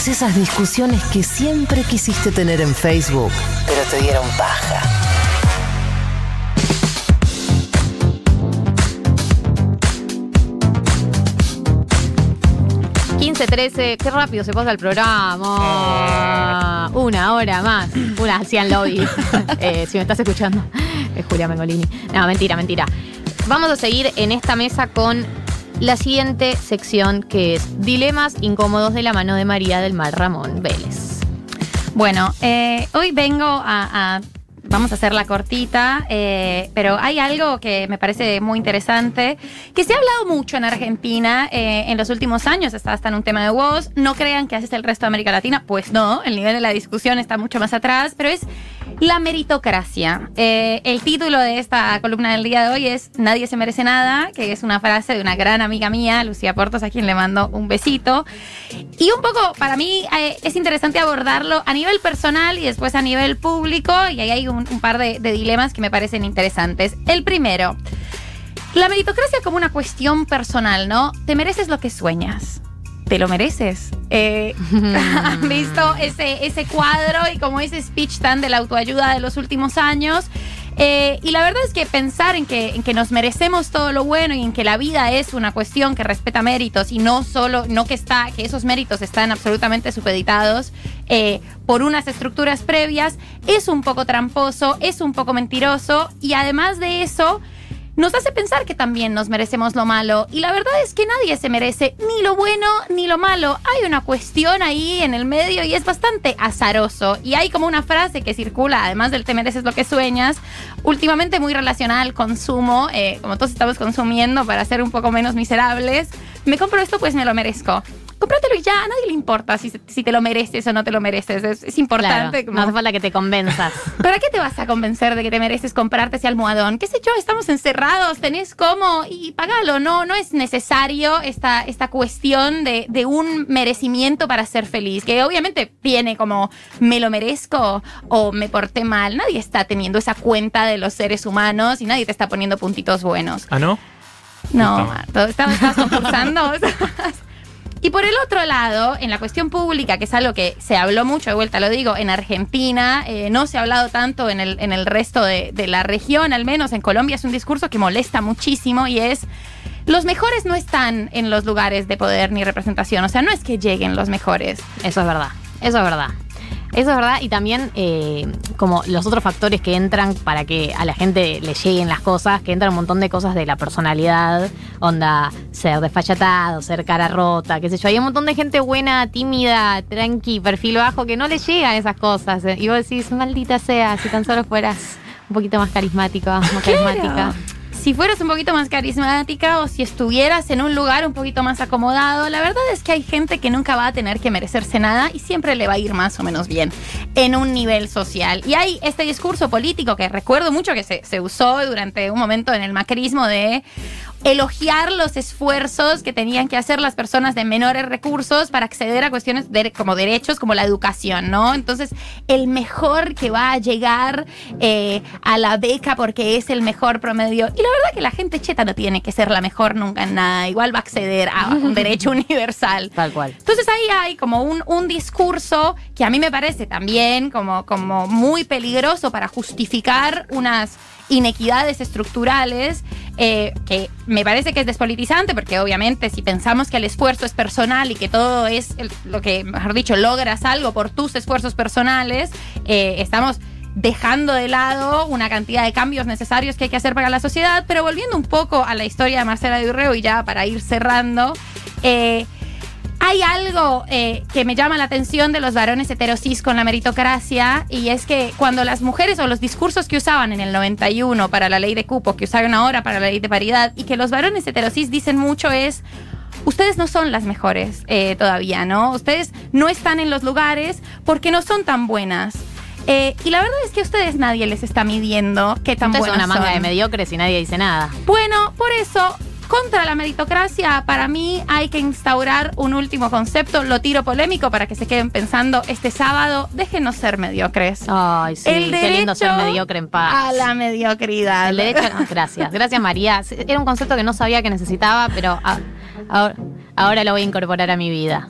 Todas esas discusiones que siempre quisiste tener en Facebook, pero te dieron paja. trece, qué rápido se pasa el programa. Una hora más. Una hacían lobby. Eh, si me estás escuchando, es Julia Mengolini. No, mentira, mentira. Vamos a seguir en esta mesa con la siguiente sección que es Dilemas incómodos de la mano de María del Mar Ramón Vélez. Bueno, eh, hoy vengo a vamos a hacerla cortita, eh, pero hay algo que me parece muy interesante, que se ha hablado mucho en Argentina eh, en los últimos años, está hasta en un tema de voz, no crean que haces el resto de América Latina, pues no, el nivel de la discusión está mucho más atrás, pero es la meritocracia. Eh, el título de esta columna del día de hoy es Nadie se merece nada, que es una frase de una gran amiga mía, Lucía Portos, a quien le mando un besito. Y un poco, para mí, eh, es interesante abordarlo a nivel personal y después a nivel público, y ahí hay un, par de, de dilemas que me parecen interesantes. El primero, la meritocracia como una cuestión personal, ¿no? Te mereces lo que sueñas te lo mereces. Eh, ¿Han visto ese, ese cuadro y como ese speech tan de la autoayuda de los últimos años? Eh, y la verdad es que pensar en que, en que nos merecemos todo lo bueno y en que la vida es una cuestión que respeta méritos y no solo, no que está, que esos méritos están absolutamente supeditados eh, por unas estructuras previas, es un poco tramposo, es un poco mentiroso y además de eso, nos hace pensar que también nos merecemos lo malo. Y la verdad es que nadie se merece ni lo bueno ni lo malo. Hay una cuestión ahí en el medio y es bastante azaroso. Y hay como una frase que circula, además del te mereces lo que sueñas, últimamente muy relacionada al consumo, eh, como todos estamos consumiendo para ser un poco menos miserables. Me compro esto, pues me lo merezco cómpratelo y ya, a nadie le importa si, si te lo mereces o no te lo mereces. Es, importante. no hace falta que te convenzas. ¿Para qué te vas a convencer de que te mereces comprarte ese almohadón? ¿Qué sé yo? Estamos encerrados, tenés cómo y pagalo. No, no es necesario esta, esta cuestión de, de un merecimiento para ser feliz, que obviamente viene como me lo merezco o me porté mal. Nadie está teniendo esa cuenta de los seres humanos y nadie te está poniendo puntitos buenos. ¿Ah, no? No, estás, estás concursando. Y por el otro lado, en la cuestión pública, que es algo que se habló mucho, de vuelta lo digo, en Argentina, eh, no se ha hablado tanto en el, en el resto de, de la región, al menos en Colombia es un discurso que molesta muchísimo y es los mejores no están en los lugares de poder ni representación. O sea, no es que lleguen los mejores. Eso es verdad. Eso es verdad. Eso es verdad. Y también eh, como los otros factores que entran para que a la gente le lleguen las cosas, que entran un montón de cosas de la personalidad, onda, ser desfachatado, ser cara rota, qué sé yo. Hay un montón de gente buena, tímida, tranqui, perfil bajo, que no le llegan esas cosas. Y vos decís, maldita sea, si tan solo fueras un poquito más carismática, más carismática si fueras un poquito más carismática o si estuvieras en un lugar un poquito más acomodado, la verdad es que hay gente que nunca va a tener que merecerse nada y siempre le va a ir más o menos bien en un nivel social. Y hay este discurso político que recuerdo mucho que se, se usó durante un momento en el macrismo de elogiar los esfuerzos que tenían que hacer las personas de menores recursos para acceder a cuestiones como derechos como la educación, ¿no? Entonces, el mejor que va a llegar eh, a la beca porque es el mejor promedio. Y la verdad que la gente cheta no tiene que ser la mejor nunca en nada, igual va a acceder a un derecho universal. Tal cual. Entonces ahí hay como un, un discurso que a mí me parece también como, como muy peligroso para justificar unas inequidades estructurales, eh, que me parece que es despolitizante, porque obviamente si pensamos que el esfuerzo es personal y que todo es lo que, mejor dicho, logras algo por tus esfuerzos personales, eh, estamos dejando de lado una cantidad de cambios necesarios que hay que hacer para la sociedad, pero volviendo un poco a la historia de Marcela Durreo y ya para ir cerrando, eh, hay algo eh, que me llama la atención de los varones heterosis con la meritocracia y es que cuando las mujeres o los discursos que usaban en el 91 para la ley de cupo, que usaron ahora para la ley de paridad y que los varones heterosis dicen mucho es ustedes no son las mejores eh, todavía, ¿no? Ustedes no están en los lugares porque no son tan buenas. Eh, y la verdad es que a ustedes nadie les está midiendo qué tan buenas son una manga de mediocres y nadie dice nada. Bueno, por eso contra la meritocracia, para mí hay que instaurar un último concepto, lo tiro polémico para que se queden pensando este sábado, déjenos ser mediocres. Ay, sí, el qué lindo ser mediocre en paz. A la mediocridad. El derecho, gracias, gracias María. Era un concepto que no sabía que necesitaba, pero ahora lo voy a incorporar a mi vida.